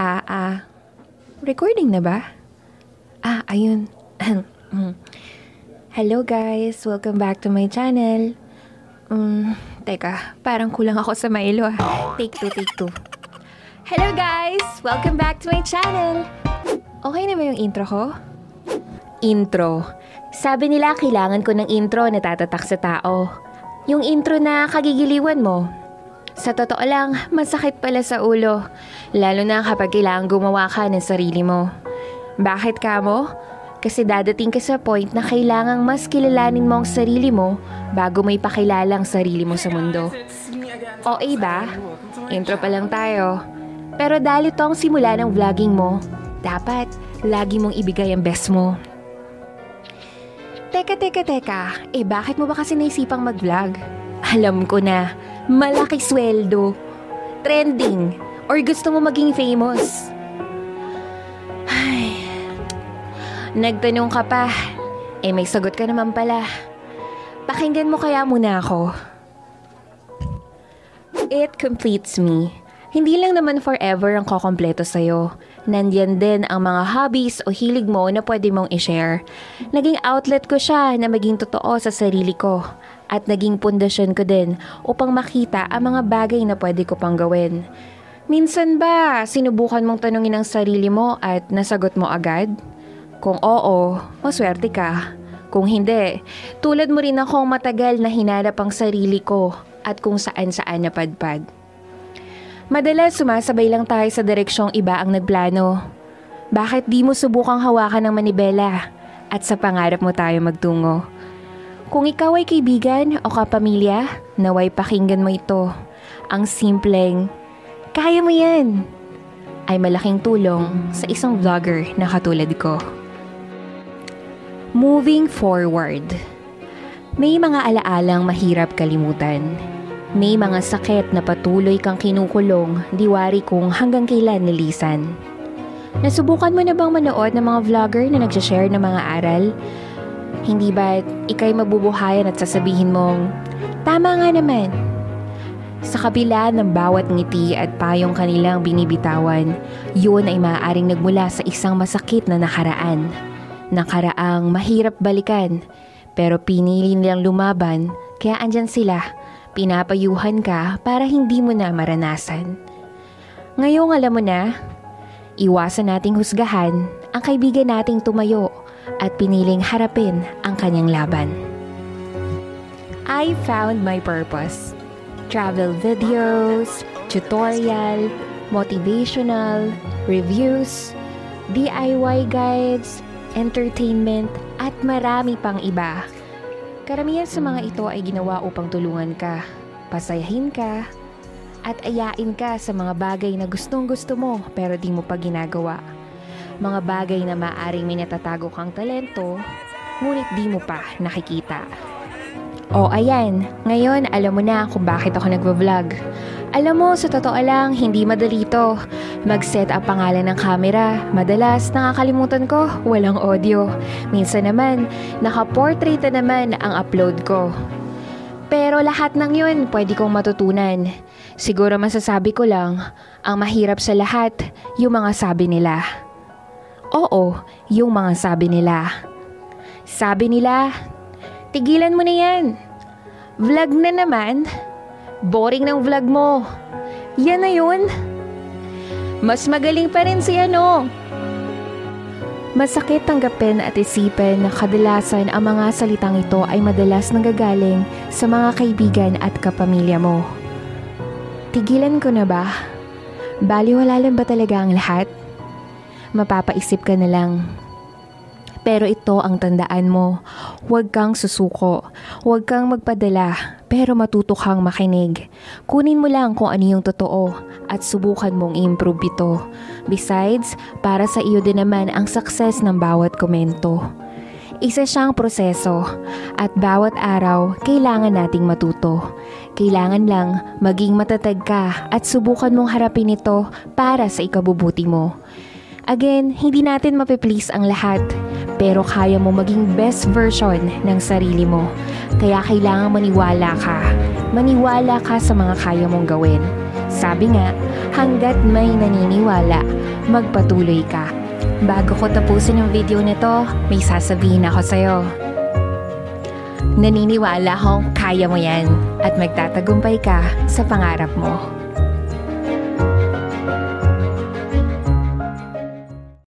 Ah, ah. Recording na ba? Ah, ayun. Hello guys, welcome back to my channel. Um, teka, parang kulang ako sa mailo ah. Take two, take two. Hello guys, welcome back to my channel. Okay na ba yung intro ko? Intro. Sabi nila kailangan ko ng intro na tatatak sa tao. Yung intro na kagigiliwan mo. Sa totoo lang, masakit pala sa ulo. Lalo na kapag kailangan gumawa ka ng sarili mo. Bakit ka mo? Kasi dadating ka sa point na kailangang mas kilalanin mo ang sarili mo bago may pakilala ang sarili mo sa mundo. O ba? Intro pa lang tayo. Pero dahil ito ang simula ng vlogging mo, dapat lagi mong ibigay ang best mo. Teka, teka, teka. Eh bakit mo ba kasi naisipang mag-vlog? Alam ko na, malaki sweldo, trending, or gusto mo maging famous. Ay, nagtanong ka pa. Eh may sagot ka naman pala. Pakinggan mo kaya muna ako. It completes me. Hindi lang naman forever ang kokompleto sa'yo. Nandyan din ang mga hobbies o hilig mo na pwede mong i-share. Naging outlet ko siya na maging totoo sa sarili ko. At naging pundasyon ko din upang makita ang mga bagay na pwede ko pang gawin. Minsan ba, sinubukan mong tanungin ang sarili mo at nasagot mo agad? Kung oo, maswerte ka. Kung hindi, tulad mo rin akong matagal na hinanap ang sarili ko at kung saan-saan napadpad. Madalas sumasabay lang tayo sa direksyong iba ang nagplano. Bakit di mo subukang hawakan ng manibela at sa pangarap mo tayo magtungo? Kung ikaw ay kaibigan o kapamilya, naway pakinggan mo ito. Ang simpleng, kaya mo yan, ay malaking tulong sa isang vlogger na katulad ko. Moving forward. May mga alaalang mahirap kalimutan. May mga sakit na patuloy kang kinukulong, diwari kung hanggang kailan nilisan. Nasubukan mo na bang manood ng mga vlogger na nagsashare ng mga aral? Hindi ba ikay mabubuhayan at sasabihin mong, Tama nga naman. Sa kabila ng bawat ngiti at payong kanilang binibitawan, yun ay maaaring nagmula sa isang masakit na nakaraan. Nakaraang mahirap balikan, pero pinili nilang lumaban, kaya andyan sila Pinapayuhan ka para hindi mo na maranasan. Ngayong alam mo na, iwasan nating husgahan ang kaibigan nating tumayo at piniling harapin ang kanyang laban. I found my purpose. Travel videos, tutorial, motivational, reviews, DIY guides, entertainment, at marami pang iba Karamihan sa mga ito ay ginawa upang tulungan ka, pasayahin ka, at ayain ka sa mga bagay na gustong gusto mo pero di mo pa ginagawa. Mga bagay na maaring may natatago kang talento, ngunit di mo pa nakikita. O ayan, ngayon alam mo na kung bakit ako nagvo-vlog. Alam mo, sa totoo lang, hindi madali to. Mag-set up pangalan ng camera. Madalas, nakakalimutan ko, walang audio. Minsan naman, naka-portrait na naman ang upload ko. Pero lahat ng yun, pwede kong matutunan. Siguro masasabi ko lang, ang mahirap sa lahat, yung mga sabi nila. Oo, yung mga sabi nila. Sabi nila, tigilan mo na yan. Vlog na naman. Boring ng vlog mo. Yan na yun. Mas magaling pa rin si ano. Masakit tanggapin at isipin na kadalasan ang mga salitang ito ay madalas nanggagaling sa mga kaibigan at kapamilya mo. Tigilan ko na ba? Baliwala lang ba talaga ang lahat? Mapapaisip ka na lang pero ito ang tandaan mo. Huwag kang susuko. Huwag kang magpadala. Pero matuto kang makinig. Kunin mo lang kung ano yung totoo at subukan mong improve ito. Besides, para sa iyo din naman ang success ng bawat komento. Isa siyang proseso at bawat araw kailangan nating matuto. Kailangan lang maging matatag ka at subukan mong harapin ito para sa ikabubuti mo. Again, hindi natin mapiplease ang lahat pero kaya mo maging best version ng sarili mo. Kaya kailangan maniwala ka. Maniwala ka sa mga kaya mong gawin. Sabi nga, hanggat may naniniwala, magpatuloy ka. Bago ko tapusin yung video nito, may sasabihin ako sa'yo. Naniniwala akong kaya mo yan at magtatagumpay ka sa pangarap mo.